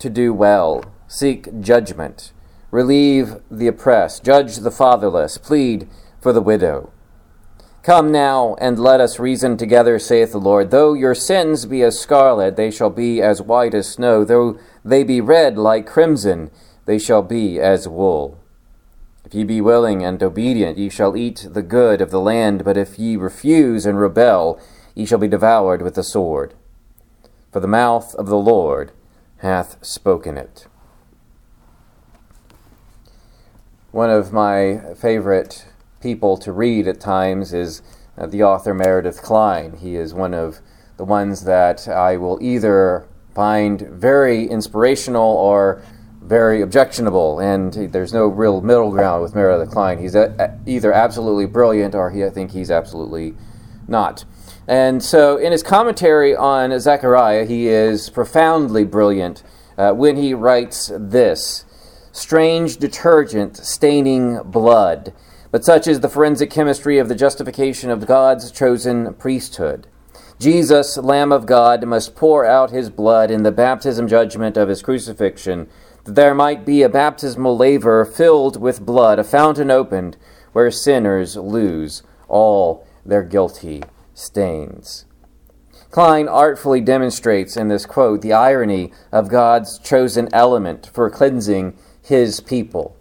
to do well, seek judgment, relieve the oppressed, judge the fatherless, plead for the widow. Come now, and let us reason together, saith the Lord. Though your sins be as scarlet, they shall be as white as snow. Though they be red like crimson, they shall be as wool. If ye be willing and obedient, ye shall eat the good of the land. But if ye refuse and rebel, ye shall be devoured with the sword. For the mouth of the Lord hath spoken it. One of my favorite people to read at times is uh, the author Meredith Kline. He is one of the ones that I will either find very inspirational or very objectionable, and there's no real middle ground with Meredith Kline. He's a, a, either absolutely brilliant or he, I think he's absolutely not. And so, in his commentary on Zechariah, he is profoundly brilliant uh, when he writes this strange detergent staining blood but such is the forensic chemistry of the justification of God's chosen priesthood. Jesus, Lamb of God, must pour out his blood in the baptism judgment of his crucifixion, that there might be a baptismal laver filled with blood, a fountain opened, where sinners lose all their guilty stains. Kline artfully demonstrates in this quote the irony of God's chosen element for cleansing his people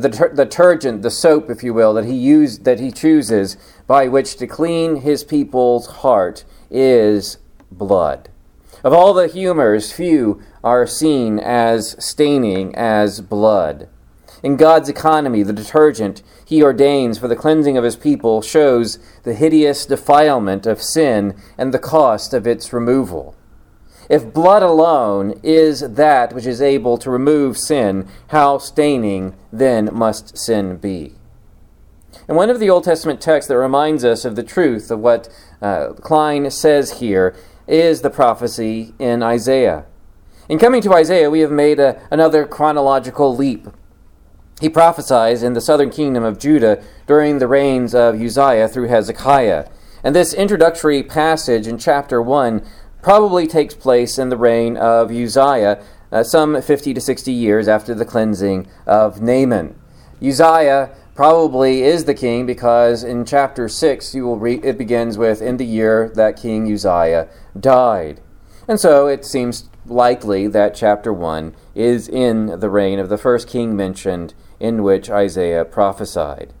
the, detergent, the soap, if you will, that he used, that he chooses by which to clean his people's heart is blood. Of all the humors, few are seen as staining as blood. In God's economy, the detergent he ordains for the cleansing of his people shows the hideous defilement of sin and the cost of its removal. If blood alone is that which is able to remove sin, how staining then must sin be? And one of the Old Testament texts that reminds us of the truth of what uh, Kline says here is the prophecy in Isaiah. In coming to Isaiah, we have made a, another chronological leap. He prophesies in the southern kingdom of Judah during the reigns of Uzziah through Hezekiah. And this introductory passage in chapter 1 probably takes place in the reign of Uzziah, uh, some 50 to 60 years after the cleansing of Naaman. Uzziah probably is the king because in chapter 6 you will read it begins with in the year that king Uzziah died. And so it seems likely that chapter 1 is in the reign of the first king mentioned in which Isaiah prophesied.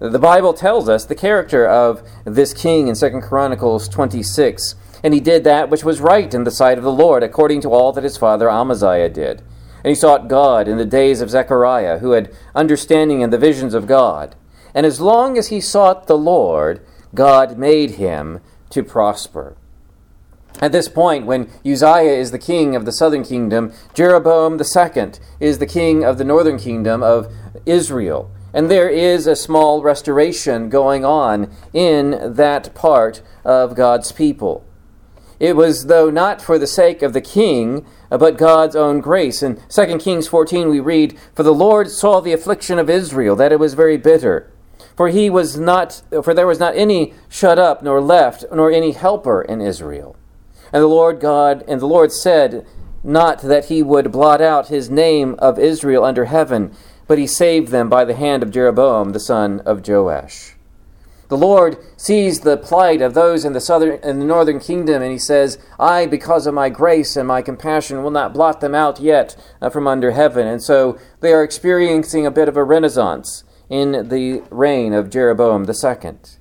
The Bible tells us the character of this king in 2 Chronicles 26 and he did that which was right in the sight of the Lord, according to all that his father Amaziah did. And he sought God in the days of Zechariah, who had understanding in the visions of God. And as long as he sought the Lord, God made him to prosper. At this point, when Uzziah is the king of the southern kingdom, Jeroboam II is the king of the northern kingdom of Israel. And there is a small restoration going on in that part of God's people. It was, though not for the sake of the king, but God's own grace. In 2 Kings 14, we read, For the Lord saw the affliction of Israel, that it was very bitter. For he was not, for there was not any shut up, nor left, nor any helper in Israel. And the Lord God, and the Lord said, not that he would blot out his name of Israel under heaven, but he saved them by the hand of Jeroboam the son of Joash. The Lord sees the plight of those in the southern and the northern kingdom, and he says, I, because of my grace and my compassion, will not blot them out yet uh, from under heaven. And so they are experiencing a bit of a renaissance in the reign of Jeroboam the second.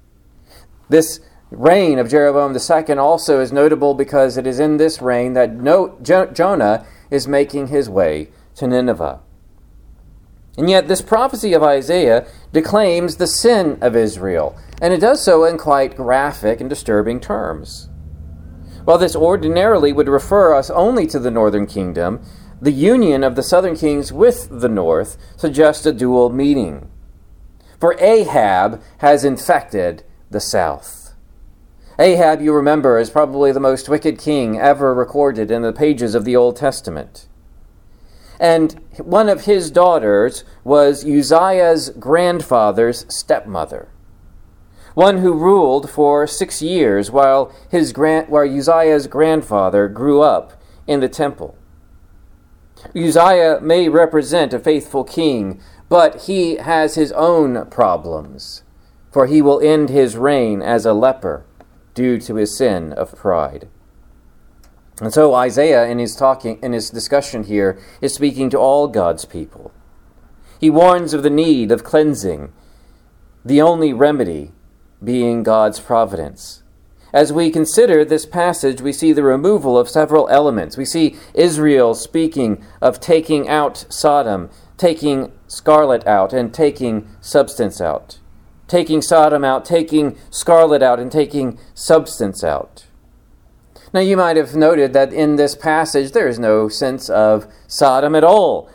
This reign of Jeroboam II also is notable because it is in this reign that no, jo- Jonah is making his way to Nineveh. And yet, this prophecy of Isaiah declaims the sin of Israel, and it does so in quite graphic and disturbing terms. While this ordinarily would refer us only to the northern kingdom, the union of the southern kings with the north suggests a dual meaning. For Ahab has infected the south. Ahab, you remember, is probably the most wicked king ever recorded in the pages of the Old Testament. And one of his daughters was Uzziah's grandfather's stepmother, one who ruled for six years while, his while Uzziah's grandfather grew up in the temple. Uzziah may represent a faithful king, but he has his own problems, for he will end his reign as a leper due to his sin of pride. And so Isaiah in his talking in his discussion here is speaking to all God's people. He warns of the need of cleansing, the only remedy being God's providence. As we consider this passage, we see the removal of several elements. We see Israel speaking of taking out Sodom, taking scarlet out, and taking substance out. Taking Sodom out, taking scarlet out, and taking substance out. Now, you might have noted that in this passage there is no sense of Sodom at all,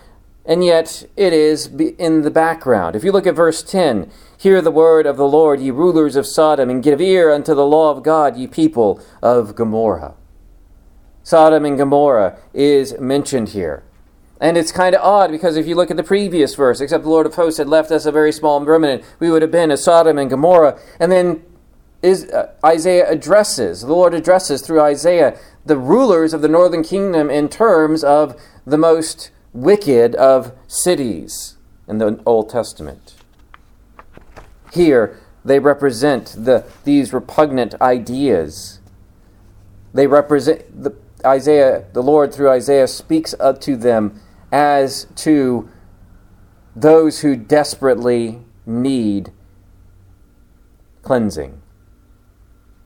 and yet it is in the background. If you look at verse 10, Hear the word of the Lord, ye rulers of Sodom, and give ear unto the law of God, ye people of Gomorrah. Sodom and Gomorrah is mentioned here. And it's kind of odd because if you look at the previous verse, except the Lord of hosts had left us a very small remnant, we would have been as Sodom and Gomorrah. And then is, uh, Isaiah addresses, the Lord addresses through Isaiah, the rulers of the northern kingdom in terms of the most wicked of cities in the Old Testament. Here, they represent the, these repugnant ideas. They represent the Isaiah, the Lord through Isaiah speaks up to them as to those who desperately need cleansing.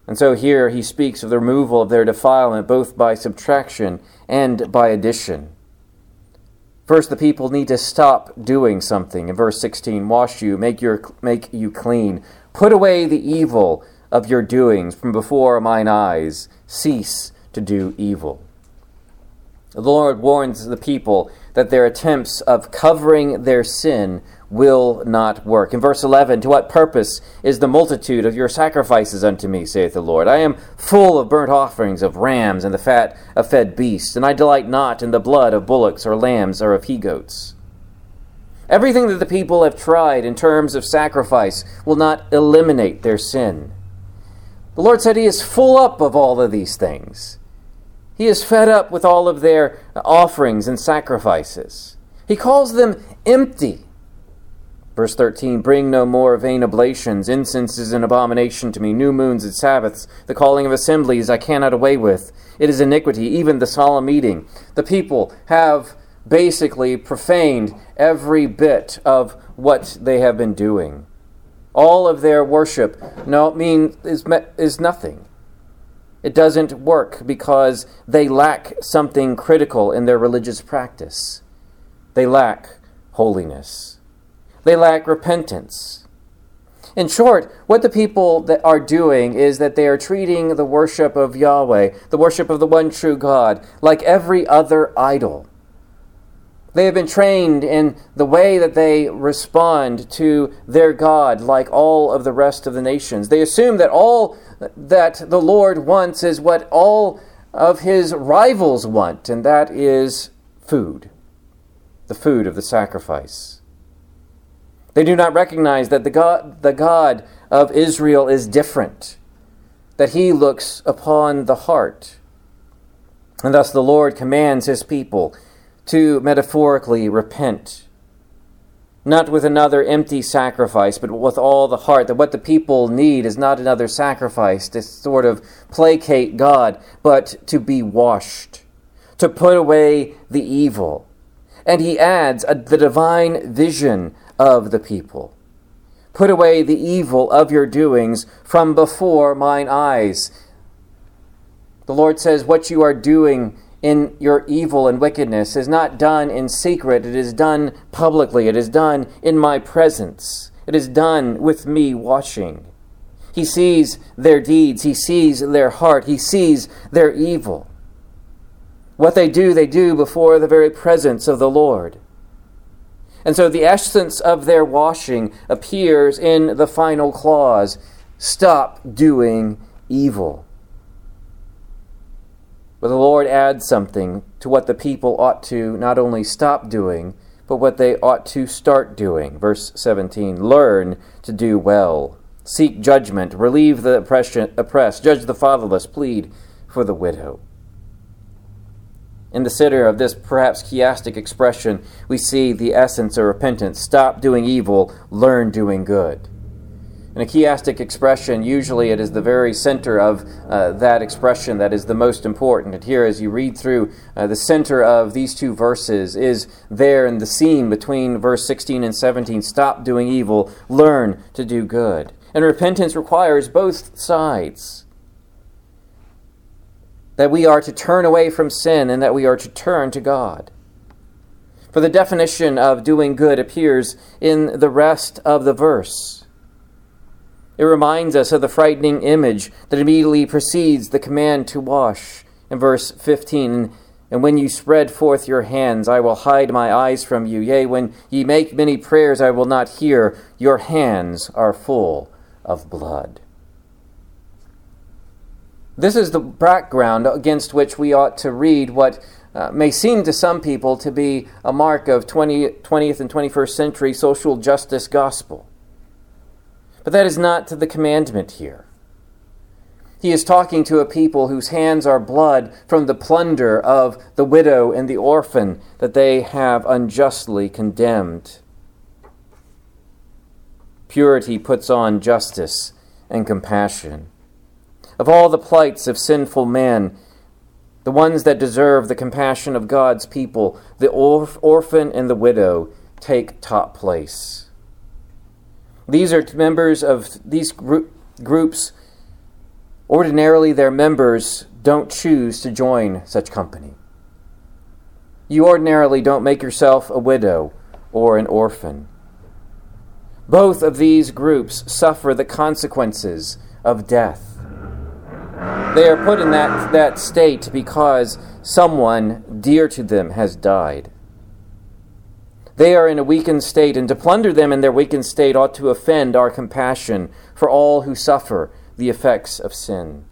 And so here he speaks of the removal of their defilement both by subtraction and by addition. First, the people need to stop doing something. In verse 16, wash you, make, your, make you clean. Put away the evil of your doings from before mine eyes. Cease to do evil. The Lord warns the people that their attempts of covering their sin will not work. In verse 11, To what purpose is the multitude of your sacrifices unto me, saith the Lord? I am full of burnt offerings of rams and the fat of fed beasts, and I delight not in the blood of bullocks or lambs or of he goats. Everything that the people have tried in terms of sacrifice will not eliminate their sin. The Lord said He is full up of all of these things. He is fed up with all of their offerings and sacrifices. He calls them empty. Verse 13 Bring no more vain oblations. Incense is an abomination to me. New moons and Sabbaths. The calling of assemblies I cannot away with. It is iniquity, even the solemn meeting. The people have basically profaned every bit of what they have been doing. All of their worship no mean is, is nothing. It doesn't work because they lack something critical in their religious practice. They lack holiness. They lack repentance. In short, what the people that are doing is that they are treating the worship of Yahweh, the worship of the one true God, like every other idol. They have been trained in the way that they respond to their God, like all of the rest of the nations. They assume that all that the Lord wants is what all of his rivals want, and that is food, the food of the sacrifice. They do not recognize that the God, the God of Israel is different, that he looks upon the heart. And thus the Lord commands his people to metaphorically repent, not with another empty sacrifice, but with all the heart. That what the people need is not another sacrifice to sort of placate God, but to be washed, to put away the evil. And he adds a, the divine vision of the people. Put away the evil of your doings from before mine eyes. The Lord says, What you are doing in your evil and wickedness is not done in secret, it is done publicly, it is done in my presence, it is done with me watching. He sees their deeds, he sees their heart, he sees their evil. What they do, they do before the very presence of the Lord. And so the essence of their washing appears in the final clause stop doing evil. But the Lord adds something to what the people ought to not only stop doing, but what they ought to start doing. Verse 17 Learn to do well, seek judgment, relieve the oppressed, judge the fatherless, plead for the widow. In the center of this perhaps chiastic expression, we see the essence of repentance. Stop doing evil, learn doing good. In a chiastic expression, usually it is the very center of uh, that expression that is the most important. And here, as you read through, uh, the center of these two verses is there in the seam between verse 16 and 17. Stop doing evil, learn to do good. And repentance requires both sides. That we are to turn away from sin and that we are to turn to God. For the definition of doing good appears in the rest of the verse. It reminds us of the frightening image that immediately precedes the command to wash. In verse 15, and when you spread forth your hands, I will hide my eyes from you. Yea, when ye make many prayers, I will not hear. Your hands are full of blood. This is the background against which we ought to read what uh, may seem to some people to be a mark of 20, 20th and 21st century social justice gospel. But that is not to the commandment here. He is talking to a people whose hands are blood from the plunder of the widow and the orphan that they have unjustly condemned. Purity puts on justice and compassion. Of all the plights of sinful men, the ones that deserve the compassion of God's people, the orphan and the widow take top place. These are members of these group, groups. Ordinarily, their members don't choose to join such company. You ordinarily don't make yourself a widow or an orphan. Both of these groups suffer the consequences of death. They are put in that, that state because someone dear to them has died. They are in a weakened state, and to plunder them in their weakened state ought to offend our compassion for all who suffer the effects of sin.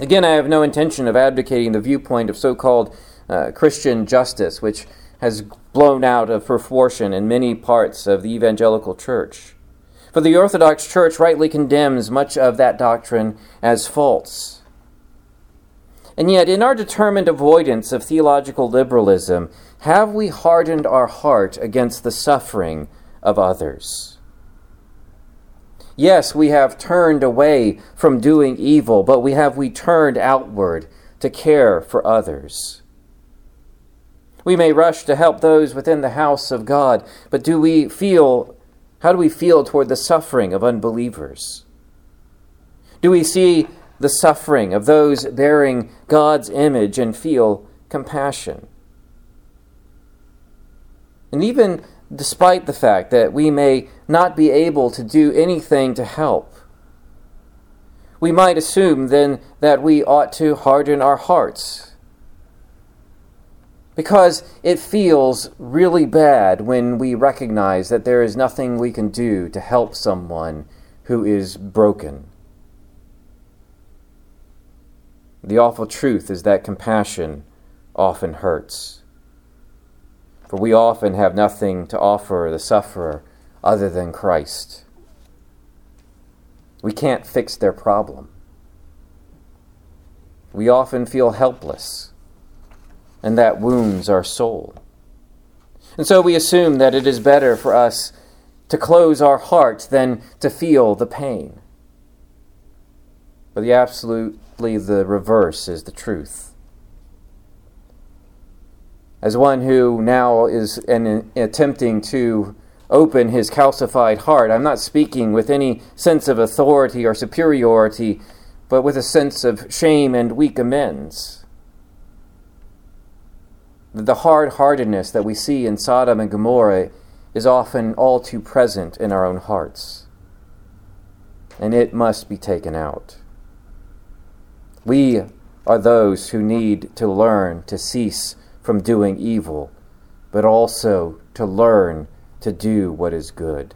Again, I have no intention of advocating the viewpoint of so called uh, Christian justice, which has blown out of proportion in many parts of the evangelical church. For the Orthodox Church rightly condemns much of that doctrine as false. And yet, in our determined avoidance of theological liberalism, have we hardened our heart against the suffering of others? Yes, we have turned away from doing evil, but we have we turned outward to care for others. We may rush to help those within the house of God, but do we feel how do we feel toward the suffering of unbelievers? Do we see the suffering of those bearing God's image and feel compassion. And even despite the fact that we may not be able to do anything to help, we might assume then that we ought to harden our hearts. Because it feels really bad when we recognize that there is nothing we can do to help someone who is broken. The awful truth is that compassion often hurts. For we often have nothing to offer the sufferer other than Christ. We can't fix their problem. We often feel helpless, and that wounds our soul. And so we assume that it is better for us to close our heart than to feel the pain. But the absolutely the reverse is the truth. As one who now is in, attempting to open his calcified heart, I'm not speaking with any sense of authority or superiority, but with a sense of shame and weak amends. The hard heartedness that we see in Sodom and Gomorrah is often all too present in our own hearts, and it must be taken out. We are those who need to learn to cease from doing evil, but also to learn to do what is good.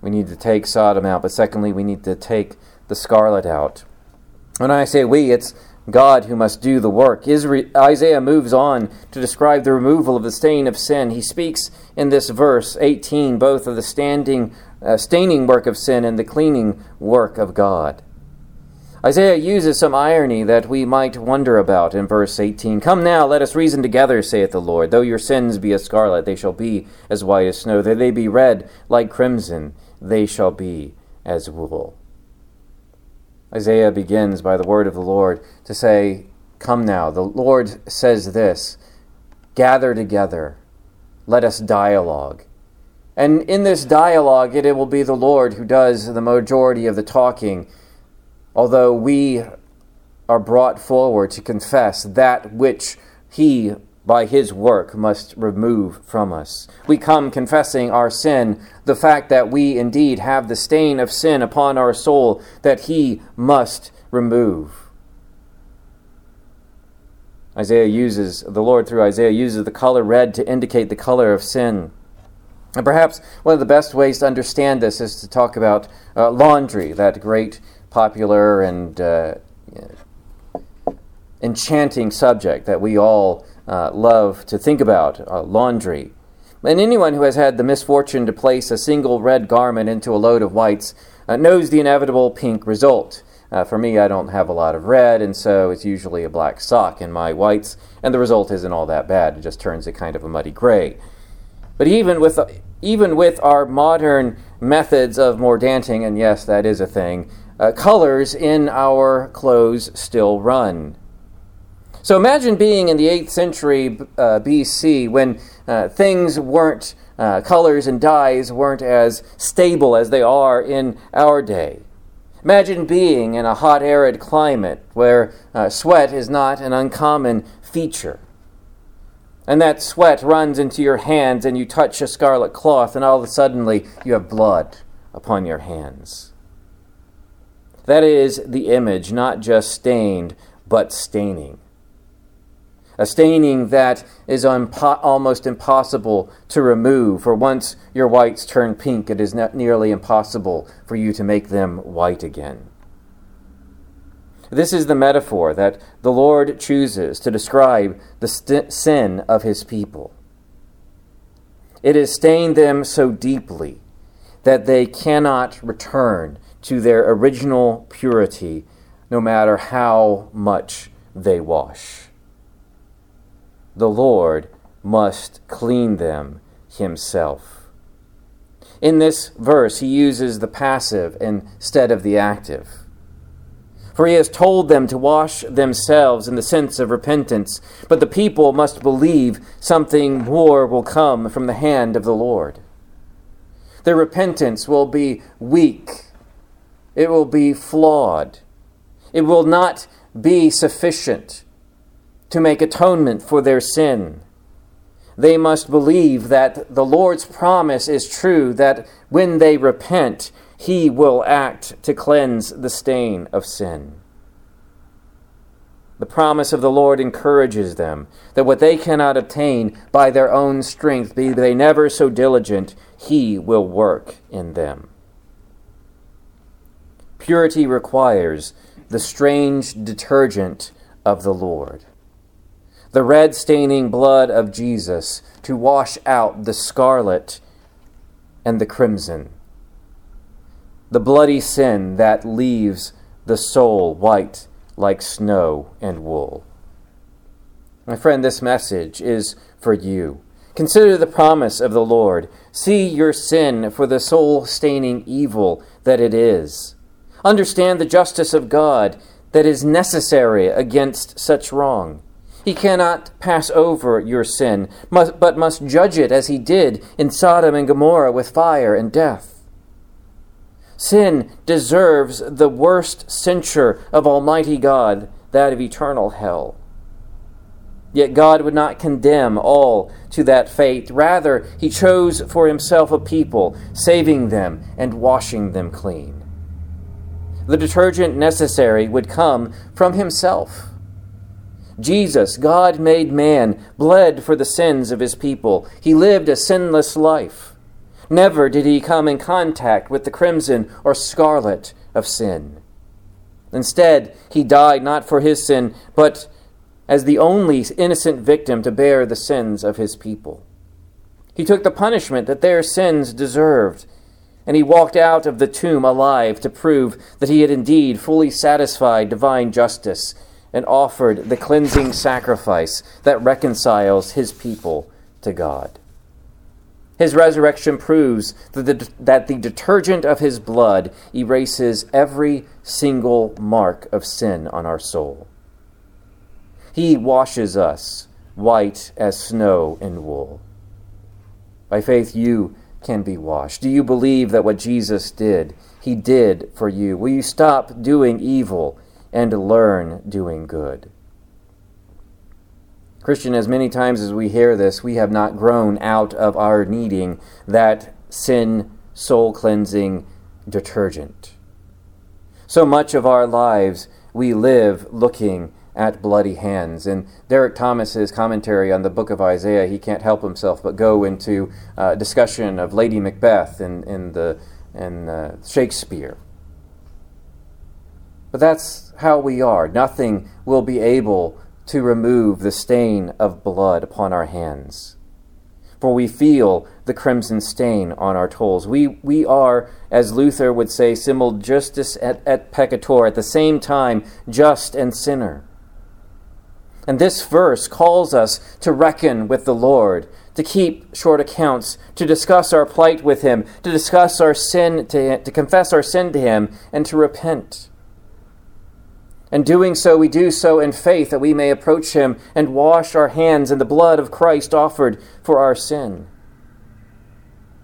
We need to take Sodom out, but secondly, we need to take the scarlet out. When I say we, it's God who must do the work. Isaiah moves on to describe the removal of the stain of sin. He speaks in this verse 18 both of the standing, uh, staining work of sin and the cleaning work of God. Isaiah uses some irony that we might wonder about in verse 18. Come now, let us reason together, saith the Lord. Though your sins be as scarlet, they shall be as white as snow. Though they be red like crimson, they shall be as wool. Isaiah begins by the word of the Lord to say, Come now. The Lord says this Gather together, let us dialogue. And in this dialogue, it, it will be the Lord who does the majority of the talking although we are brought forward to confess that which He, by His work, must remove from us. We come confessing our sin, the fact that we indeed have the stain of sin upon our soul that He must remove. Isaiah uses, the Lord through Isaiah uses the color red to indicate the color of sin. And perhaps one of the best ways to understand this is to talk about uh, laundry, that great popular and uh, enchanting subject that we all uh, love to think about uh, laundry. And anyone who has had the misfortune to place a single red garment into a load of whites uh, knows the inevitable pink result. Uh, for me, I don't have a lot of red, and so it's usually a black sock in my whites, and the result isn't all that bad. It just turns it kind of a muddy gray. But even with even with our modern methods of mordanting, and yes, that is a thing, uh, colors in our clothes still run. So imagine being in the 8th century uh, BC when uh, things weren't, uh, colors and dyes weren't as stable as they are in our day. Imagine being in a hot, arid climate where uh, sweat is not an uncommon feature. And that sweat runs into your hands, and you touch a scarlet cloth, and all of a sudden you have blood upon your hands. That is the image, not just stained, but staining. A staining that is unpo- almost impossible to remove, for once your whites turn pink, it is not nearly impossible for you to make them white again. This is the metaphor that the Lord chooses to describe the st- sin of his people. It has stained them so deeply that they cannot return to their original purity, no matter how much they wash. The Lord must clean them himself. In this verse, he uses the passive instead of the active. For he has told them to wash themselves in the sense of repentance, but the people must believe something more will come from the hand of the Lord. Their repentance will be weak it will be flawed. It will not be sufficient to make atonement for their sin. They must believe that the Lord's promise is true, that when they repent, He will act to cleanse the stain of sin. The promise of the Lord encourages them that what they cannot obtain by their own strength, be they never so diligent, He will work in them. Purity requires the strange detergent of the Lord, the red staining blood of Jesus to wash out the scarlet and the crimson, the bloody sin that leaves the soul white like snow and wool. My friend, this message is for you. Consider the promise of the Lord. See your sin for the soul staining evil that it is. Understand the justice of God that is necessary against such wrong. He cannot pass over your sin, but must judge it as he did in Sodom and Gomorrah with fire and death. Sin deserves the worst censure of Almighty God, that of eternal hell. Yet God would not condemn all to that fate. Rather, He chose for Himself a people, saving them and washing them clean the detergent necessary would come from himself. Jesus, God made man, bled for the sins of his people. He lived a sinless life. Never did he come in contact with the crimson or scarlet of sin. Instead, he died not for his sin, but as the only innocent victim to bear the sins of his people. He took the punishment that their sins deserved and he walked out of the tomb alive to prove that he had indeed fully satisfied divine justice and offered the cleansing sacrifice that reconciles his people to God. His resurrection proves that the, that the detergent of his blood erases every single mark of sin on our soul. He washes us white as snow and wool. By faith, you can be washed. Do you believe that what Jesus did, he did for you? Will you stop doing evil and learn doing good? Christian, as many times as we hear this, we have not grown out of our needing that sin soul cleansing detergent. So much of our lives we live looking at bloody hands. And Derek Thomas's commentary on the book of Isaiah, he can't help himself but go into uh, discussion of Lady Macbeth in, in, the, in uh, Shakespeare. But that's how we are. Nothing will be able to remove the stain of blood upon our hands. For we feel the crimson stain on our toes. We, we are, as Luther would say, simul justus et, et peccator, at the same time just and sinner. And this verse calls us to reckon with the Lord, to keep short accounts, to discuss our plight with Him, to discuss our sin, to, to confess our sin to Him, and to repent. And doing so, we do so in faith that we may approach Him and wash our hands in the blood of Christ offered for our sin.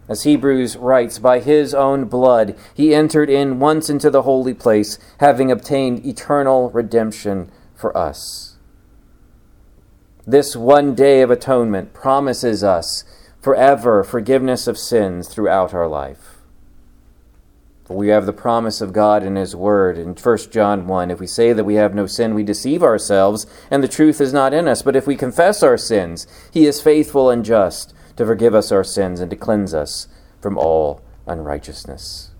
As Hebrews writes, by his own blood he entered in once into the holy place, having obtained eternal redemption for us. This one day of atonement promises us forever forgiveness of sins throughout our life. We have the promise of God in His Word in 1 John 1. If we say that we have no sin, we deceive ourselves, and the truth is not in us. But if we confess our sins, He is faithful and just to forgive us our sins and to cleanse us from all unrighteousness.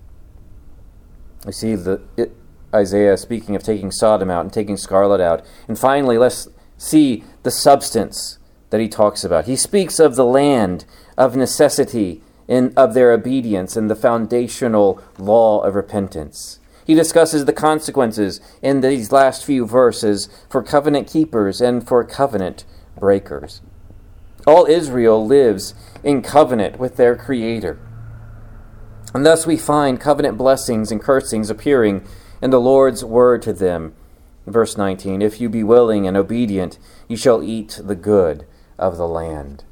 We see the, it, Isaiah speaking of taking Sodom out and taking scarlet out. And finally, let's see the substance that he talks about. He speaks of the land of necessity and of their obedience and the foundational law of repentance. He discusses the consequences in these last few verses for covenant keepers and for covenant breakers. All Israel lives in covenant with their Creator. And thus we find covenant blessings and cursings appearing in the Lord's word to them Verse 19 If you be willing and obedient, you shall eat the good of the land.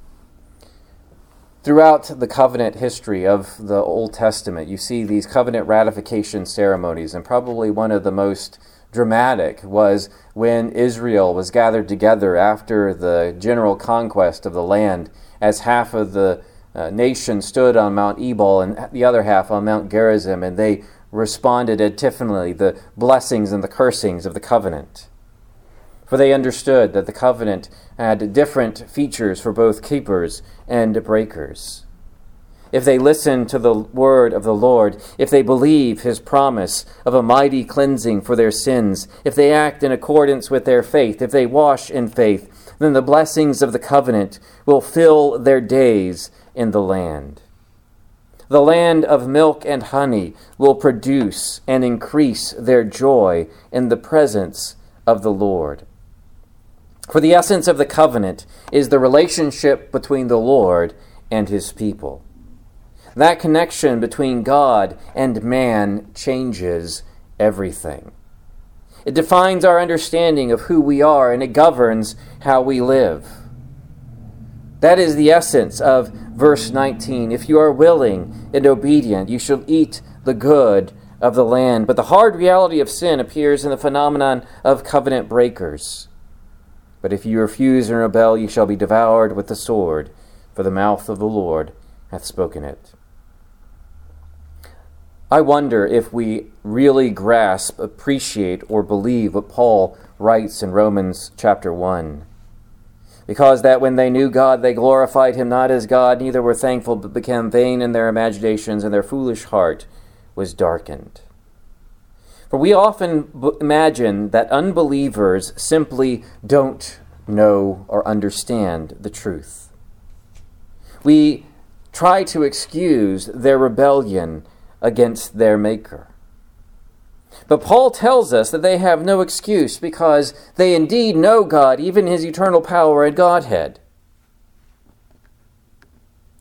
Throughout the covenant history of the Old Testament, you see these covenant ratification ceremonies, and probably one of the most dramatic was when Israel was gathered together after the general conquest of the land, as half of the uh, nation stood on Mount Ebal and the other half on Mount Gerizim, and they responded antiphonally the blessings and the cursings of the covenant. For they understood that the covenant had different features for both keepers and breakers. If they listen to the word of the Lord, if they believe his promise of a mighty cleansing for their sins, if they act in accordance with their faith, if they wash in faith, then the blessings of the covenant will fill their days in the land. The land of milk and honey will produce and increase their joy in the presence of the Lord. For the essence of the covenant is the relationship between the Lord and his people. That connection between God and man changes everything. It defines our understanding of who we are and it governs how we live. That is the essence of verse 19. If you are willing and obedient, you shall eat the good of the land. But the hard reality of sin appears in the phenomenon of covenant breakers. But if you refuse and rebel, you shall be devoured with the sword, for the mouth of the Lord hath spoken it. I wonder if we really grasp, appreciate, or believe what Paul writes in Romans chapter 1 because that when they knew God, they glorified him not as God, neither were thankful, but became vain in their imaginations, and their foolish heart was darkened. For we often b- imagine that unbelievers simply don't know or understand the truth. We try to excuse their rebellion against their Maker. But Paul tells us that they have no excuse because they indeed know God, even his eternal power and Godhead.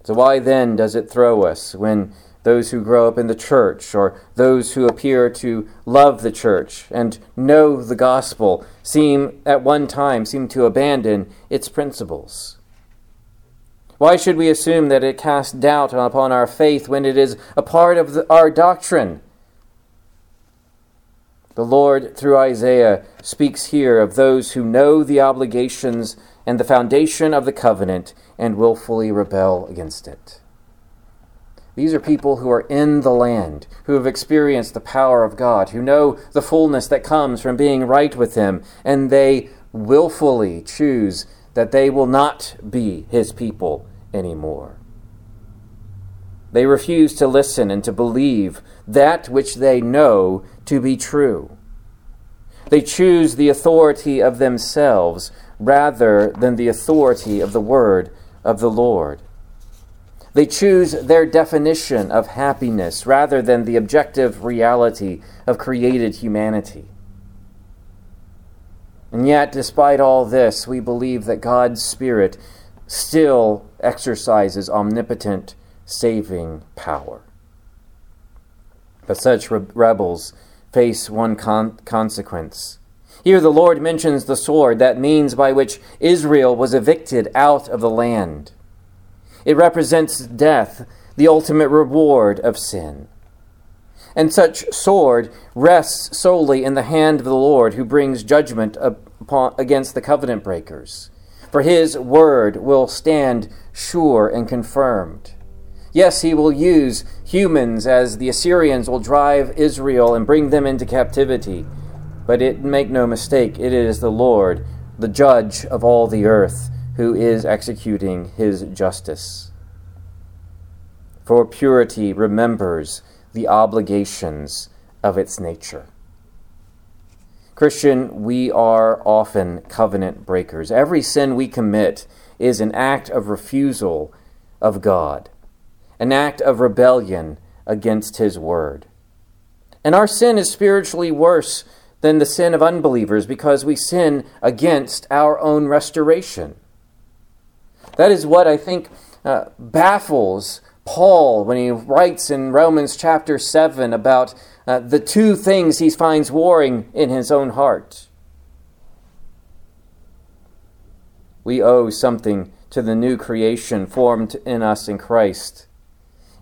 So, why then does it throw us when those who grow up in the church or those who appear to love the church and know the gospel seem at one time seem to abandon its principles? Why should we assume that it casts doubt upon our faith when it is a part of the, our doctrine? The Lord, through Isaiah, speaks here of those who know the obligations and the foundation of the covenant and willfully rebel against it. These are people who are in the land, who have experienced the power of God, who know the fullness that comes from being right with Him, and they willfully choose that they will not be His people anymore. They refuse to listen and to believe that which they know to be true. They choose the authority of themselves rather than the authority of the word of the Lord. They choose their definition of happiness rather than the objective reality of created humanity. And yet, despite all this, we believe that God's Spirit still exercises omnipotent saving power. But such re- rebels face one con- consequence. Here the Lord mentions the sword, that means by which Israel was evicted out of the land. It represents death, the ultimate reward of sin. And such sword rests solely in the hand of the Lord who brings judgment upon, against the covenant breakers. For his word will stand sure and confirmed. Yes, he will use humans as the Assyrians will drive Israel and bring them into captivity. But it make no mistake, it is the Lord, the judge of all the earth, who is executing his justice. For purity remembers the obligations of its nature. Christian, we are often covenant breakers. Every sin we commit is an act of refusal of God an act of rebellion against His word. And our sin is spiritually worse than the sin of unbelievers because we sin against our own restoration. That is what I think uh, baffles Paul when he writes in Romans chapter 7 about uh, the two things he finds warring in his own heart. We owe something to the new creation formed in us in Christ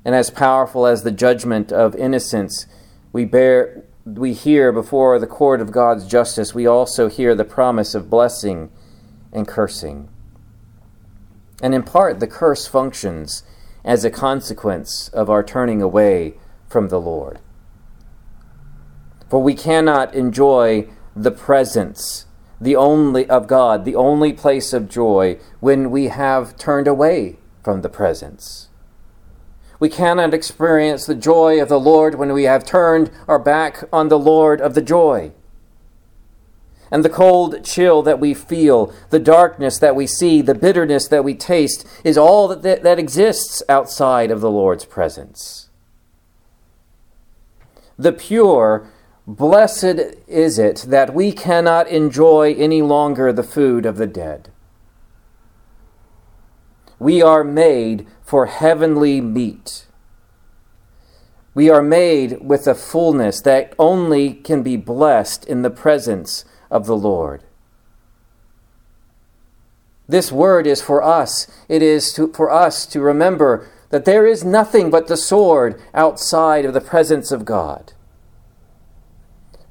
and as powerful as the judgment of innocence we bear we hear before the court of God's justice, we also hear the promise of blessing and cursing. And in part, the curse functions as a consequence of our turning away from the Lord. For we cannot enjoy the presence the only of God, the only place of joy, when we have turned away from the presence. We cannot experience the joy of the Lord when we have turned our back on the Lord of the joy. And the cold chill that we feel, the darkness that we see, the bitterness that we taste, is all that, that, that exists outside of the Lord's presence. The pure, blessed is it that we cannot enjoy any longer the food of the dead. We are made for heavenly meat. We are made with a fullness that only can be blessed in the presence of the Lord. This word is for us. It is to, for us to remember that there is nothing but the sword outside of the presence of God.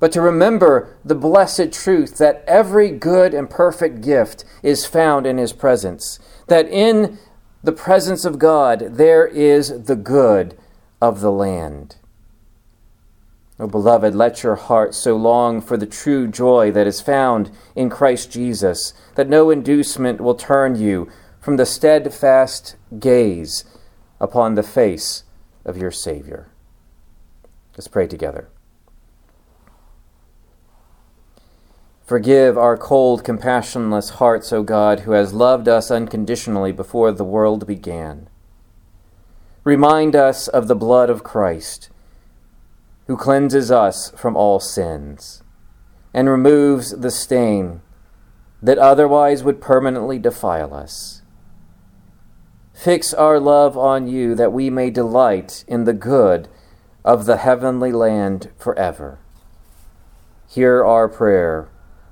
But to remember the blessed truth that every good and perfect gift is found in His presence, that in the presence of God, there is the good of the land. O oh, beloved, let your heart so long for the true joy that is found in Christ Jesus that no inducement will turn you from the steadfast gaze upon the face of your Savior. Let's pray together. Forgive our cold, compassionless hearts, O God, who has loved us unconditionally before the world began. Remind us of the blood of Christ, who cleanses us from all sins and removes the stain that otherwise would permanently defile us. Fix our love on you that we may delight in the good of the heavenly land forever. Hear our prayer